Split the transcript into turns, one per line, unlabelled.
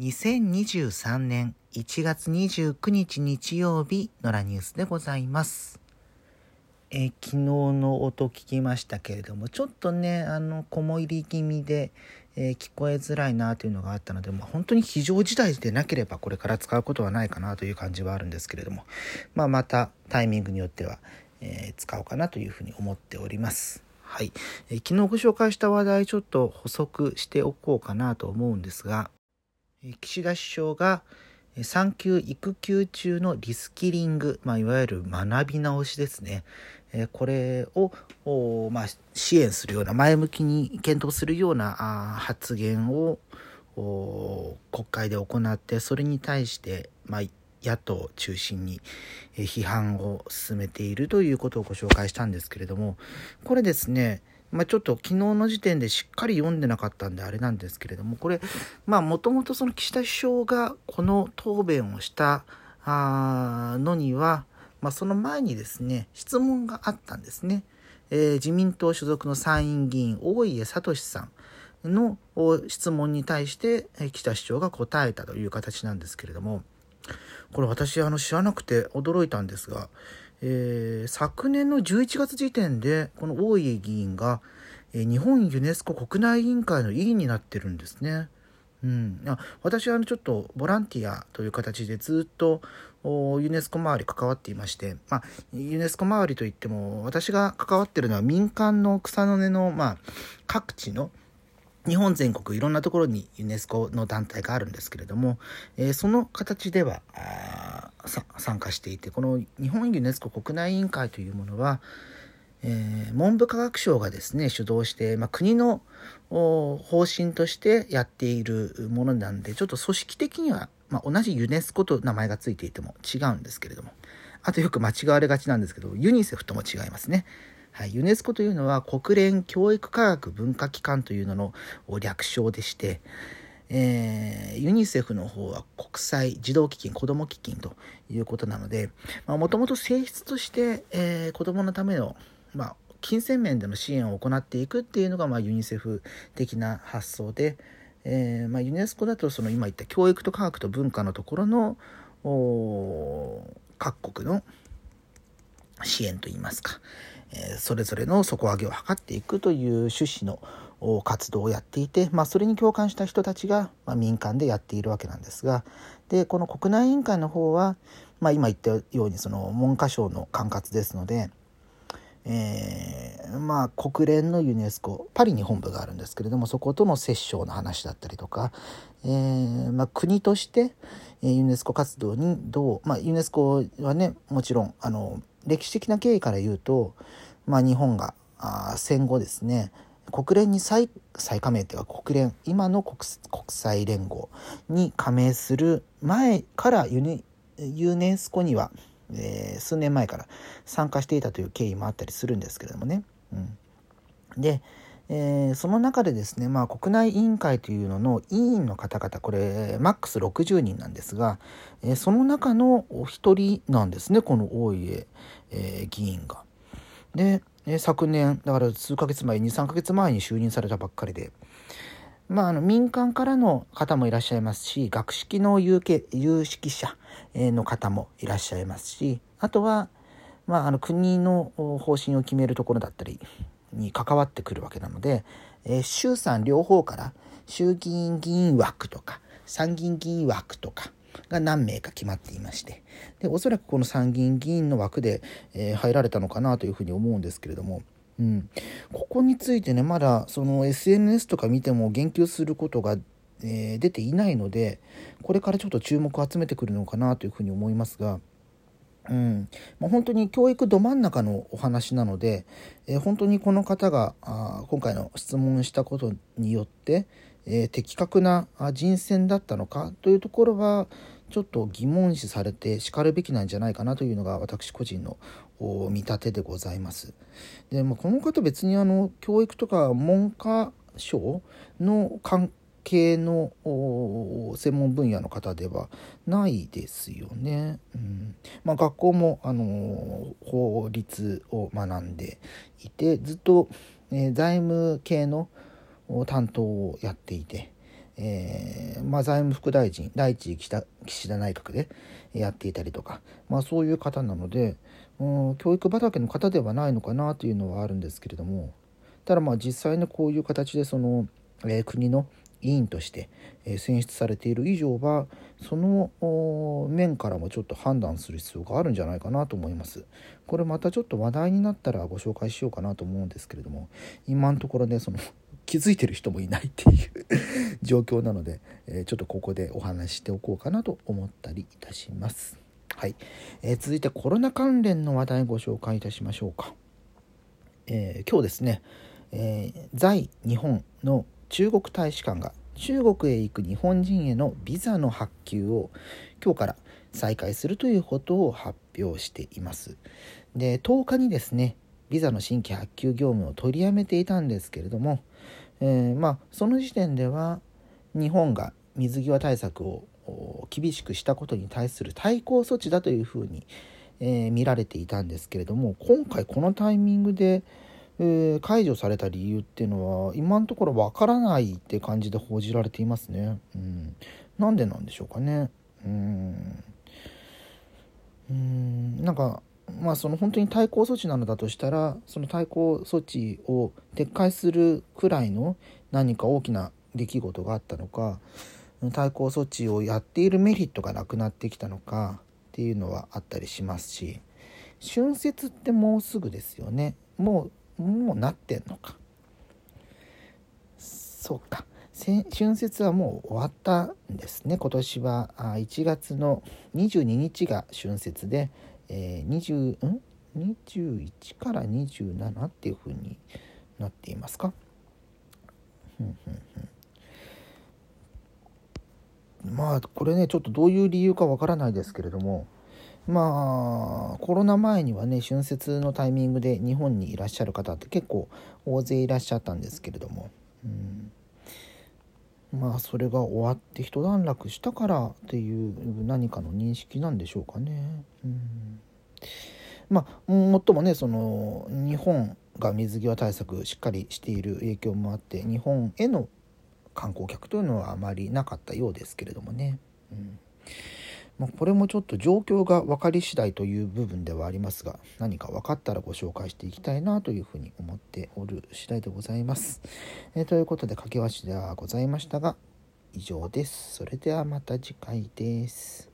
2023年1月29日日曜日のラニュースでございます。えー昨日の音聞きましたけれどもちょっとねあの小も入り気味で、えー聞こえづらいなというのがあったので、まあ、本当に非常事態でなければこれから使うことはないかなという感じはあるんですけれども、まあ、またタイミングによっては、えー使おうかなというふうに思っております。はい、えー昨日ご紹介した話題ちょっと補足しておこうかなと思うんですが、岸田首相が産休育休中のリスキリング、まあ、いわゆる学び直しですね、えこれを、まあ、支援するような前向きに検討するようなあ発言を国会で行ってそれに対して、まあ、野党中心に批判を進めているということをご紹介したんですけれどもこれですねまあ、ちょっと昨日の時点でしっかり読んでなかったんであれなんですけれどもこれもともとその岸田首相がこの答弁をしたあのには、まあ、その前にですね質問があったんですね、えー自民党所属の参院議員大家聡さんの質問に対して岸田首相が答えたという形なんですけれどもこれ私あの知らなくて驚いたんですが、えー昨年の11月時点でこの大家議員が、えー日本ユネスコ国内委員会の委員になってるんですね。うん、あ私はちょっとボランティアという形でずっとユネスコ周り関わっていまして、まあ、ユネスコ周りといっても私が関わってるのは民間の草の根の、まあ、各地の日本全国いろんなところにユネスコの団体があるんですけれども、えーその形ではあ参加していてこの日本ユネスコ国内委員会というものは、えー文部科学省がですね主導して、まあ、国の方針としてやっているものなんでちょっと組織的には、まあ、同じユネスコと名前がついていても違うんですけれどもあとよく間違われがちなんですけどユニセフとも違いますね。はい、ユネスコというのは国連教育科学文化機関というのの略称でして、えーユニセフの方は国際児童基金子ども基金ということなのでもともと性質として、えー子どものための、まあ、金銭面での支援を行っていくっていうのが、まあ、ユニセフ的な発想で、えーまあ、ユネスコだとその今言った教育と科学と文化のところの各国の支援といいますか、えーそれぞれの底上げを図っていくという趣旨の活動をやっていて、まあ、それに共感した人たちが、まあ、民間でやっているわけなんですがでこの国内委員会の方は、まあ、今言ったようにその文科省の管轄ですので、えーまあ国連のユネスコパリに本部があるんですけれどもそことの折衝の話だったりとか、えーまあ、国としてユネスコ活動にどう、まあ、ユネスコはねもちろんあの歴史的な経緯から言うと、まあ、日本があ戦後ですね国連に再再加盟というか国連今の国国際連合に加盟する前からユネユネスコには、えー数年前から参加していたという経緯もあったりするんですけれどもね。うん、で、えーその中でですね、まあ、国内委員会というのの委員の方々これマックス60人なんですが、えーその中のお一人なんですねこの大家、えー議員が。で、え昨年だから数ヶ月前23ヶ月前に就任されたばっかりで。まあ、あの民間からの方もいらっしゃいますし学識の有有識者の方もいらっしゃいますしあとは、まあ、あの国の方針を決めるところだったりに関わってくるわけなので、えー衆参両方から衆議院議員枠とか参議院議員枠とかが何名か決まっていましてでおそらくこの参議院議員の枠で、えー入られたのかなというふうに思うんですけれども。うん、ここについてねまだその SNS とか見ても言及することが、えー出ていないのでこれからちょっと注目を集めてくるのかなというふうに思いますが、うんまあ、本当に教育ど真ん中のお話なので、えー本当にこの方があ今回の質問したことによって、えー的確な人選だったのか？というところはちょっと疑問視されてしかるべきなんじゃないかなというのが私個人の見立てでございます。でもこの方別にあの教育とか文科省の関係の専門分野の方ではないですよね。うんまあ、学校もあの法律を学んでいてずっと、えー財務系の担当をやっていて、えー、まあ、財務副大臣第一岸田岸田内閣でやっていたりとか、まあ、そういう方なので、うん、教育畑の方ではないのかなというのはあるんですけれどもただまあ実際にこういう形でその、えー、国の委員として、え選出されている以上はその面からもちょっと判断する必要があるんじゃないかなと思います。これまたちょっと話題になったらご紹介しようかなと思うんですけれども今のところねその気づいてる人もいないっていう状況なので、えちょっとここでお話ししておこうかなと思ったりいたします。はい、えー、続いてコロナ関連の話題ご紹介いたしましょうか。えー、今日ですね、えー、在日本の中国大使館が中国へ行く日本人へのビザの発給を今日から再開するということを発表しています。で10日にですねビザの新規発給業務を取りやめていたんですけれども、えー、まあその時点では日本が水際対策を厳しくしたことに対する対抗措置だというふうに、えー、見られていたんですけれども今回このタイミングで、えー、解除された理由っていうのは今のところわからないって感じで報じられていますね。うん、なんでなんでしょうかね。うんうんなんかまあその本当に対抗措置なのだとしたらその対抗措置を撤回するくらいの何か大きな出来事があったのか対抗措置をやっているメリットがなくなってきたのかっていうのはあったりしますし春節ってもうすぐですよね。もうもうなってんのか。そうか。春節はもう終わったんですね。今年は1月の22日が春節で、えー、20ん？21から27っていう風になっていますか？まあこれねちょっとどういう理由かわからないですけれどもまあコロナ前にはね春節のタイミングで日本にいらっしゃる方って結構大勢いらっしゃったんですけれども、うん、まあそれが終わって一段落したからっていう何かの認識なんでしょうかね。うん、まあもっともねその日本が水際対策しっかりしている影響もあって日本への観光客というのはあまりなかったようですけれどもね。うんまあ、これもちょっと状況が分かり次第という部分ではありますが何か分かったらご紹介していきたいなというふうに思っておる次第でございます。えー、ということで掛け足ではございましたが以上です。それではまた次回です。